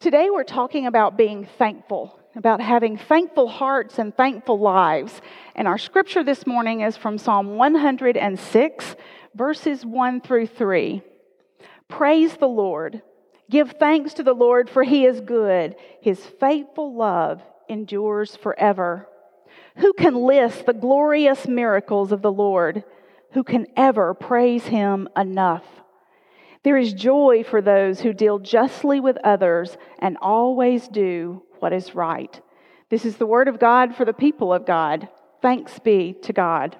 Today we're talking about being thankful, about having thankful hearts and thankful lives. And our scripture this morning is from Psalm 106, verses 1 through 3. Praise the Lord. Give thanks to the Lord, for he is good. His faithful love endures forever. Who can list the glorious miracles of the Lord? Who can ever praise him enough? There is joy for those who deal justly with others and always do what is right. This is the word of God for the people of God. Thanks be to God.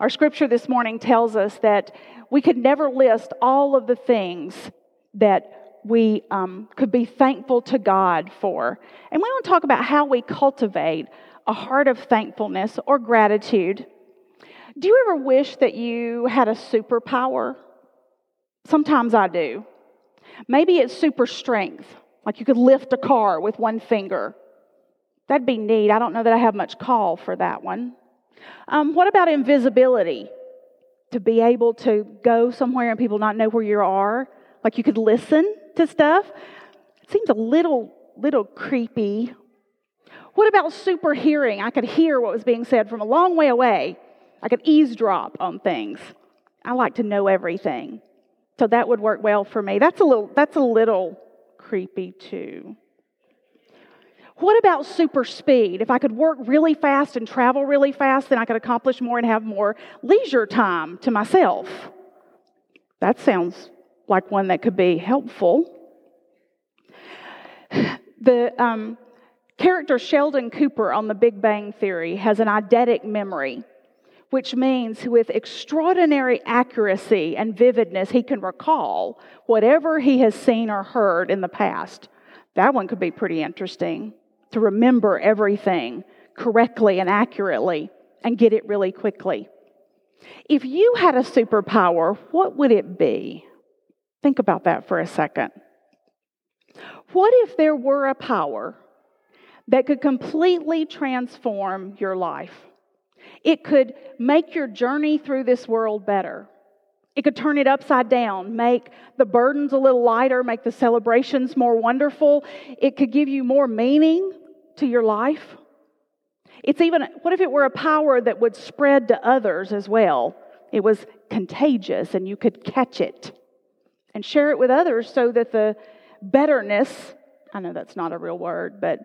Our scripture this morning tells us that we could never list all of the things that we um, could be thankful to God for. And we want to talk about how we cultivate a heart of thankfulness or gratitude. Do you ever wish that you had a superpower? Sometimes I do. Maybe it's super strength, like you could lift a car with one finger. That'd be neat. I don't know that I have much call for that one. Um, what about invisibility? To be able to go somewhere and people not know where you are, like you could listen to stuff. It seems a little little creepy. What about super hearing? I could hear what was being said from a long way away. I could eavesdrop on things. I like to know everything. So that would work well for me. That's a little that's a little creepy too. What about super speed? If I could work really fast and travel really fast, then I could accomplish more and have more leisure time to myself. That sounds like one that could be helpful. The um, character Sheldon Cooper on The Big Bang Theory has an eidetic memory which means with extraordinary accuracy and vividness, he can recall whatever he has seen or heard in the past. That one could be pretty interesting to remember everything correctly and accurately and get it really quickly. If you had a superpower, what would it be? Think about that for a second. What if there were a power that could completely transform your life? It could make your journey through this world better. It could turn it upside down, make the burdens a little lighter, make the celebrations more wonderful. It could give you more meaning to your life. It's even, what if it were a power that would spread to others as well? It was contagious and you could catch it and share it with others so that the betterness, I know that's not a real word, but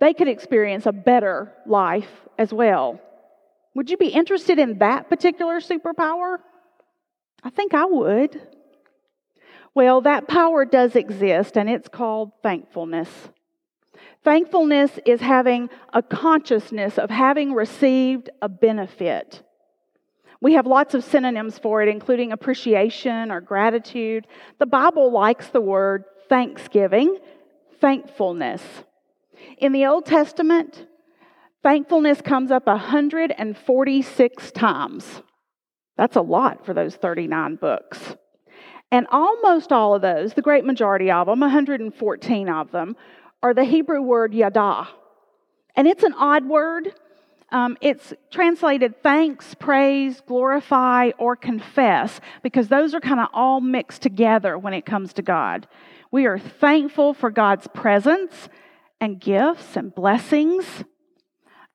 they could experience a better life as well. Would you be interested in that particular superpower? I think I would. Well, that power does exist, and it's called thankfulness. Thankfulness is having a consciousness of having received a benefit. We have lots of synonyms for it, including appreciation or gratitude. The Bible likes the word thanksgiving, thankfulness. In the Old Testament, Thankfulness comes up 146 times. That's a lot for those 39 books. And almost all of those, the great majority of them, 114 of them, are the Hebrew word yada. And it's an odd word. Um, it's translated thanks, praise, glorify, or confess, because those are kind of all mixed together when it comes to God. We are thankful for God's presence and gifts and blessings.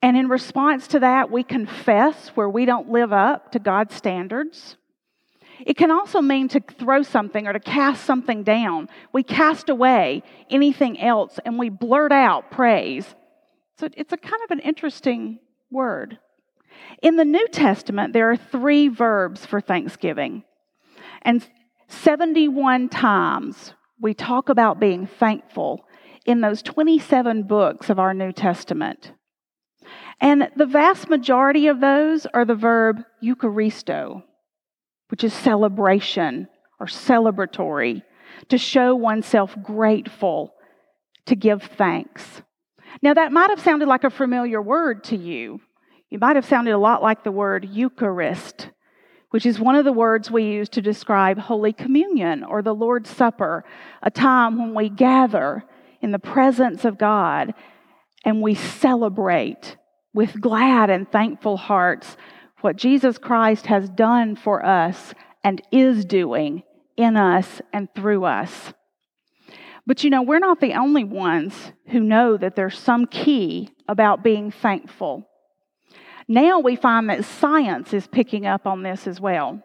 And in response to that, we confess where we don't live up to God's standards. It can also mean to throw something or to cast something down. We cast away anything else and we blurt out praise. So it's a kind of an interesting word. In the New Testament, there are three verbs for thanksgiving. And 71 times we talk about being thankful in those 27 books of our New Testament. And the vast majority of those are the verb Eucharisto, which is celebration or celebratory, to show oneself grateful, to give thanks. Now, that might have sounded like a familiar word to you. It might have sounded a lot like the word Eucharist, which is one of the words we use to describe Holy Communion or the Lord's Supper, a time when we gather in the presence of God and we celebrate with glad and thankful hearts what Jesus Christ has done for us and is doing in us and through us. But you know, we're not the only ones who know that there's some key about being thankful. Now we find that science is picking up on this as well.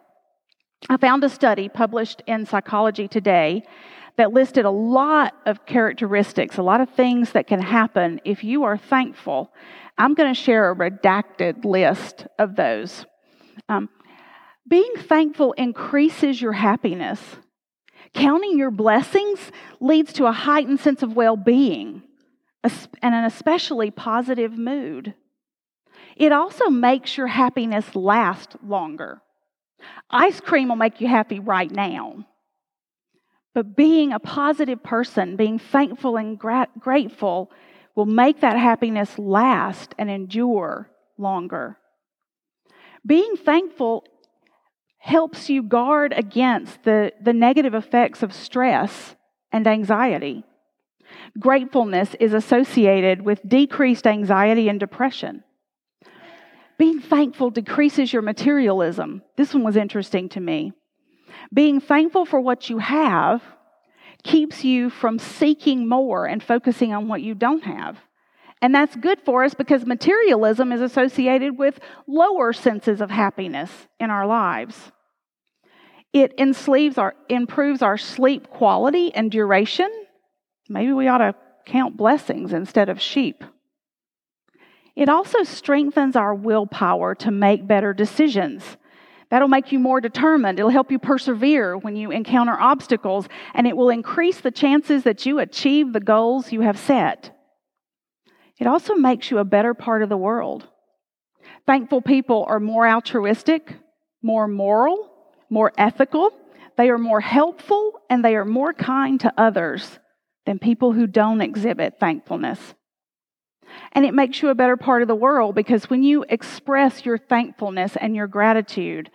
I found a study published in Psychology Today that listed a lot of characteristics, a lot of things that can happen if you are thankful. I'm going to share a redacted list of those. Um, being thankful increases your happiness. Counting your blessings leads to a heightened sense of well being and an especially positive mood. It also makes your happiness last longer. Ice cream will make you happy right now. But being a positive person, being thankful and gra- grateful, will make that happiness last and endure longer. Being thankful helps you guard against the, the negative effects of stress and anxiety. Gratefulness is associated with decreased anxiety and depression. Being thankful decreases your materialism. This one was interesting to me. Being thankful for what you have keeps you from seeking more and focusing on what you don't have. And that's good for us because materialism is associated with lower senses of happiness in our lives. It enslaves our, improves our sleep quality and duration. Maybe we ought to count blessings instead of sheep. It also strengthens our willpower to make better decisions. That'll make you more determined. It'll help you persevere when you encounter obstacles, and it will increase the chances that you achieve the goals you have set. It also makes you a better part of the world. Thankful people are more altruistic, more moral, more ethical, they are more helpful, and they are more kind to others than people who don't exhibit thankfulness. And it makes you a better part of the world because when you express your thankfulness and your gratitude,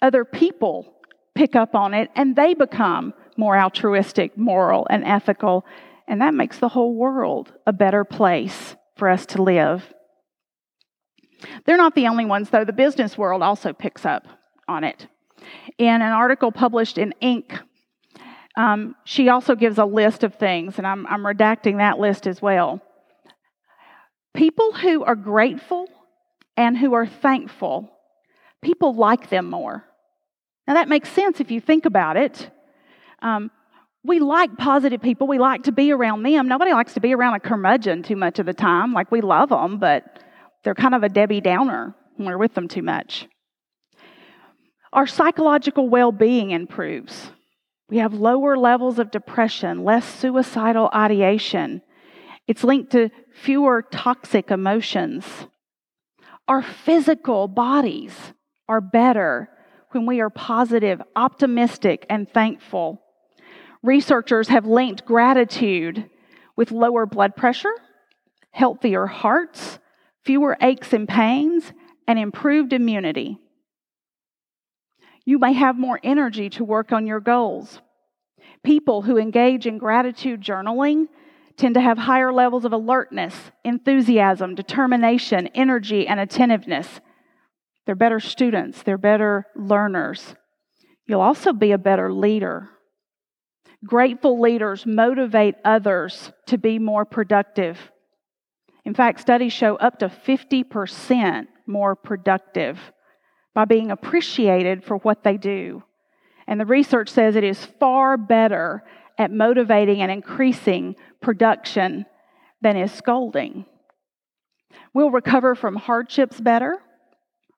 other people pick up on it and they become more altruistic, moral, and ethical. And that makes the whole world a better place for us to live. They're not the only ones, though. The business world also picks up on it. In an article published in Inc., um, she also gives a list of things, and I'm, I'm redacting that list as well. People who are grateful and who are thankful, people like them more. Now, that makes sense if you think about it. Um, we like positive people. We like to be around them. Nobody likes to be around a curmudgeon too much of the time. Like, we love them, but they're kind of a Debbie Downer when we're with them too much. Our psychological well being improves. We have lower levels of depression, less suicidal ideation. It's linked to fewer toxic emotions. Our physical bodies are better when we are positive, optimistic, and thankful. Researchers have linked gratitude with lower blood pressure, healthier hearts, fewer aches and pains, and improved immunity. You may have more energy to work on your goals. People who engage in gratitude journaling tend to have higher levels of alertness, enthusiasm, determination, energy, and attentiveness. They're better students, they're better learners. You'll also be a better leader. Grateful leaders motivate others to be more productive. In fact, studies show up to 50% more productive by being appreciated for what they do. And the research says it is far better at motivating and increasing production than is scolding. We'll recover from hardships better.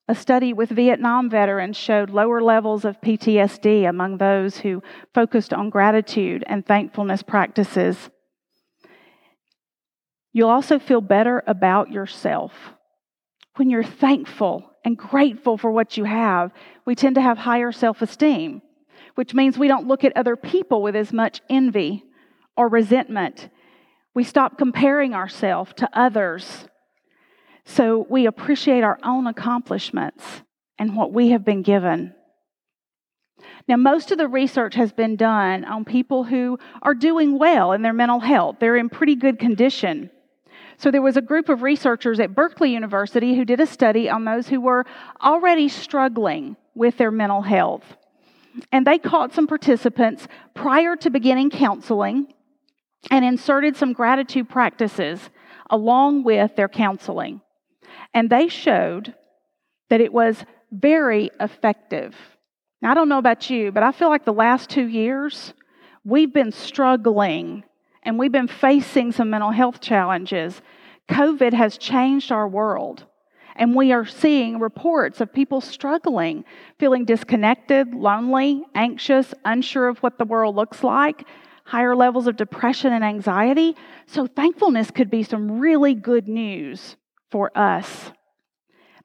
A study with Vietnam veterans showed lower levels of PTSD among those who focused on gratitude and thankfulness practices. You'll also feel better about yourself. When you're thankful and grateful for what you have, we tend to have higher self esteem, which means we don't look at other people with as much envy or resentment. We stop comparing ourselves to others. So we appreciate our own accomplishments and what we have been given. Now, most of the research has been done on people who are doing well in their mental health. They're in pretty good condition. So there was a group of researchers at Berkeley University who did a study on those who were already struggling with their mental health. And they caught some participants prior to beginning counseling and inserted some gratitude practices along with their counseling. And they showed that it was very effective. Now, I don't know about you, but I feel like the last two years, we've been struggling and we've been facing some mental health challenges. COVID has changed our world. And we are seeing reports of people struggling, feeling disconnected, lonely, anxious, unsure of what the world looks like, higher levels of depression and anxiety. So, thankfulness could be some really good news for us.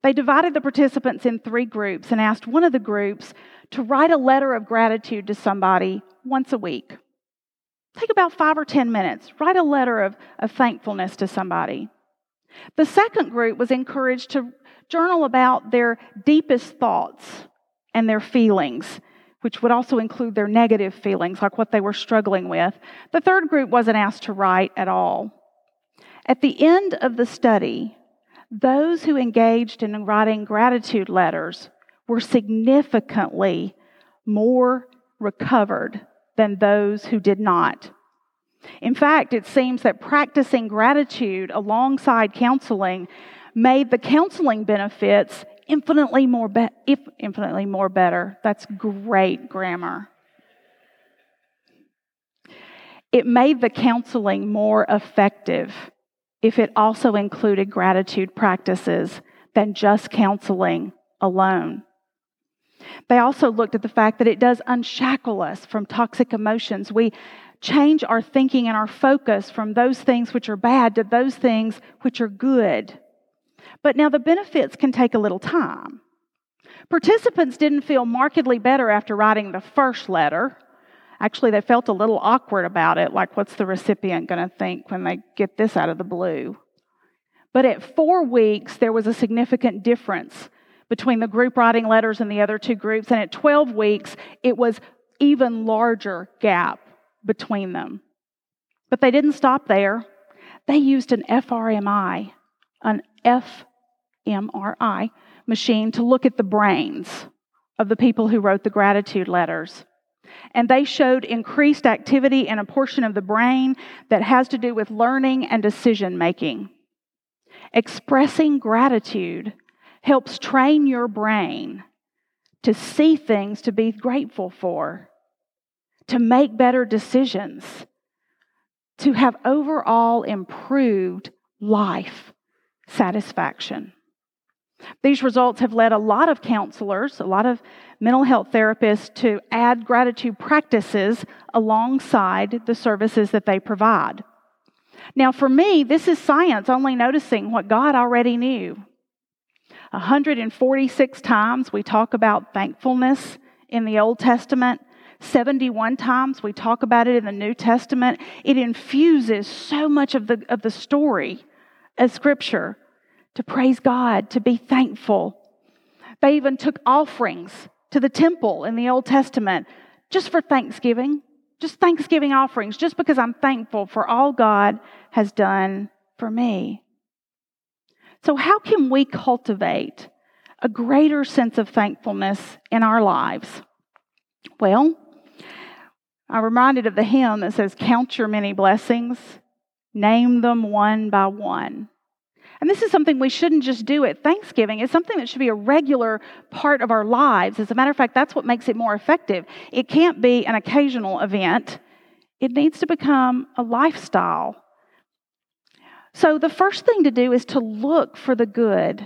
They divided the participants in three groups and asked one of the groups to write a letter of gratitude to somebody once a week. Take about five or 10 minutes. Write a letter of, of thankfulness to somebody. The second group was encouraged to journal about their deepest thoughts and their feelings, which would also include their negative feelings, like what they were struggling with. The third group wasn't asked to write at all. At the end of the study, those who engaged in writing gratitude letters were significantly more recovered than those who did not. In fact, it seems that practicing gratitude alongside counseling made the counseling benefits infinitely more be- if infinitely more better. That's great grammar. It made the counseling more effective if it also included gratitude practices than just counseling alone. They also looked at the fact that it does unshackle us from toxic emotions. We change our thinking and our focus from those things which are bad to those things which are good. But now the benefits can take a little time. Participants didn't feel markedly better after writing the first letter. Actually, they felt a little awkward about it, like, what's the recipient going to think when they get this out of the blue? But at four weeks, there was a significant difference between the group writing letters and the other two groups. And at 12 weeks, it was even larger gap between them. But they didn't stop there. They used an FRMI, an fMRI machine to look at the brains of the people who wrote the gratitude letters and they showed increased activity in a portion of the brain that has to do with learning and decision making. Expressing gratitude helps train your brain to see things to be grateful for, to make better decisions, to have overall improved life satisfaction. These results have led a lot of counselors, a lot of mental health therapists to add gratitude practices alongside the services that they provide. Now, for me, this is science only noticing what God already knew. 146 times we talk about thankfulness in the Old Testament. 71 times we talk about it in the New Testament. It infuses so much of the, of the story as Scripture to praise God, to be thankful. They even took offerings to the temple in the Old Testament just for Thanksgiving, just Thanksgiving offerings, just because I'm thankful for all God has done for me. So, how can we cultivate a greater sense of thankfulness in our lives? Well, I'm reminded of the hymn that says, Count your many blessings, name them one by one. And this is something we shouldn't just do at Thanksgiving. It's something that should be a regular part of our lives. As a matter of fact, that's what makes it more effective. It can't be an occasional event, it needs to become a lifestyle. So, the first thing to do is to look for the good.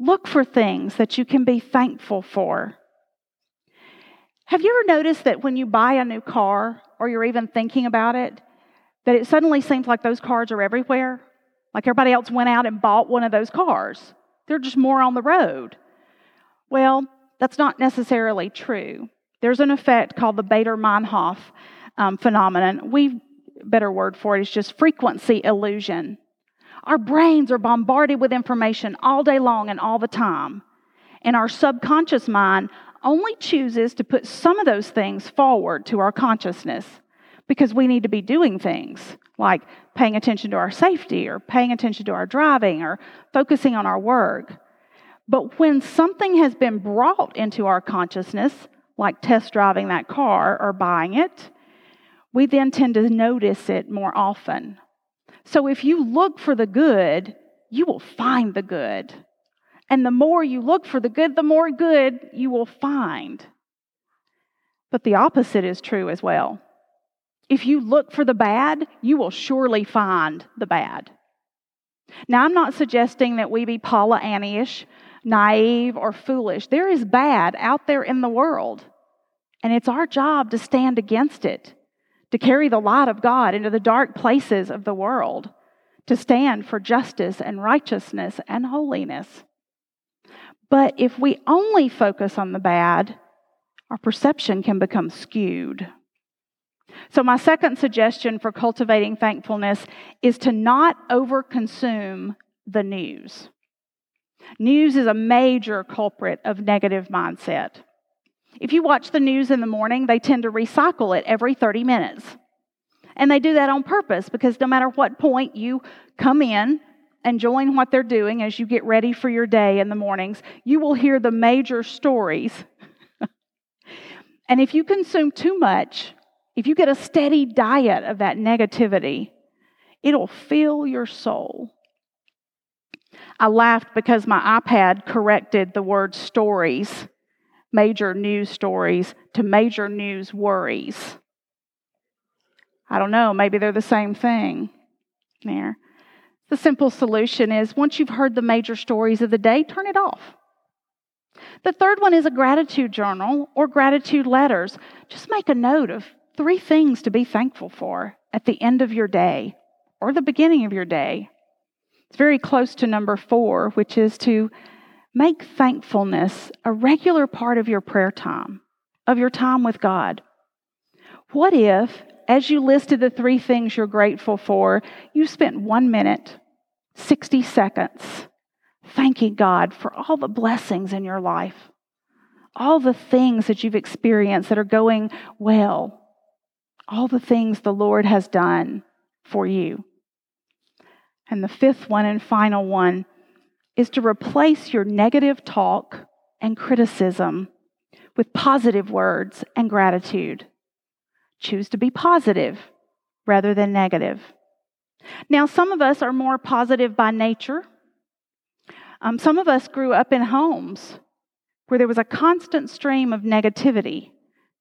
Look for things that you can be thankful for. Have you ever noticed that when you buy a new car or you're even thinking about it, that it suddenly seems like those cars are everywhere? Like everybody else went out and bought one of those cars. They're just more on the road. Well, that's not necessarily true. There's an effect called the Baader Meinhof um, phenomenon. We better word for it is just frequency illusion. Our brains are bombarded with information all day long and all the time. And our subconscious mind only chooses to put some of those things forward to our consciousness because we need to be doing things like paying attention to our safety or paying attention to our driving or focusing on our work. But when something has been brought into our consciousness, like test driving that car or buying it, we then tend to notice it more often. So if you look for the good, you will find the good. And the more you look for the good, the more good you will find. But the opposite is true as well. If you look for the bad, you will surely find the bad. Now, I'm not suggesting that we be Paula naive, or foolish. There is bad out there in the world, and it's our job to stand against it, to carry the light of God into the dark places of the world, to stand for justice and righteousness and holiness. But if we only focus on the bad, our perception can become skewed. So, my second suggestion for cultivating thankfulness is to not overconsume the news. News is a major culprit of negative mindset. If you watch the news in the morning, they tend to recycle it every 30 minutes. And they do that on purpose because no matter what point you come in and join what they're doing as you get ready for your day in the mornings, you will hear the major stories. and if you consume too much, if you get a steady diet of that negativity, it'll fill your soul. I laughed because my iPad corrected the word stories, major news stories, to major news worries. I don't know, maybe they're the same thing there. The simple solution is once you've heard the major stories of the day, turn it off. The third one is a gratitude journal or gratitude letters. Just make a note of three things to be thankful for at the end of your day or the beginning of your day. It's very close to number four, which is to make thankfulness a regular part of your prayer time, of your time with God. What if, as you listed the three things you're grateful for, you spent one minute, 60 seconds, thanking God for all the blessings in your life, all the things that you've experienced that are going well, all the things the Lord has done for you. And the fifth one and final one is to replace your negative talk and criticism with positive words and gratitude. Choose to be positive rather than negative. Now, some of us are more positive by nature. Um, some of us grew up in homes where there was a constant stream of negativity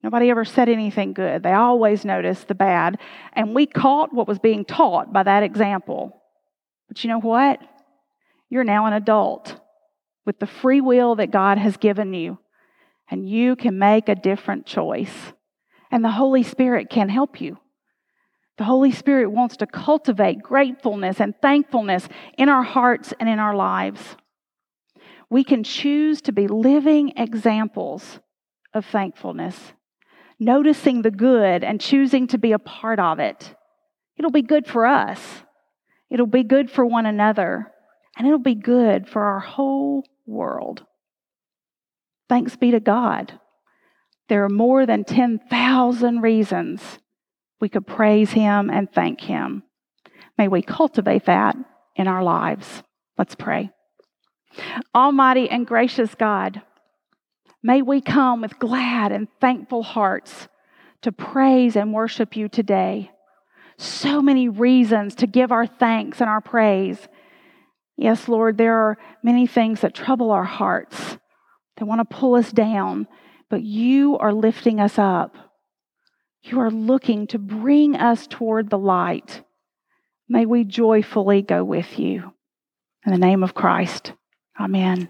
Nobody ever said anything good. They always noticed the bad. And we caught what was being taught by that example. But you know what? You're now an adult with the free will that God has given you. And you can make a different choice. And the Holy Spirit can help you. The Holy Spirit wants to cultivate gratefulness and thankfulness in our hearts and in our lives. We can choose to be living examples of thankfulness noticing the good and choosing to be a part of it. It'll be good for us, it'll be good for one another, and it'll be good for our whole world. Thanks be to God. There are more than 10,000 reasons we could praise Him and thank Him. May we cultivate that in our lives. Let's pray. Almighty and gracious God, May we come with glad and thankful hearts to praise and worship you today. So many reasons to give our thanks and our praise. Yes, Lord, there are many things that trouble our hearts, that want to pull us down, but you are lifting us up. You are looking to bring us toward the light. May we joyfully go with you. In the name of Christ, amen.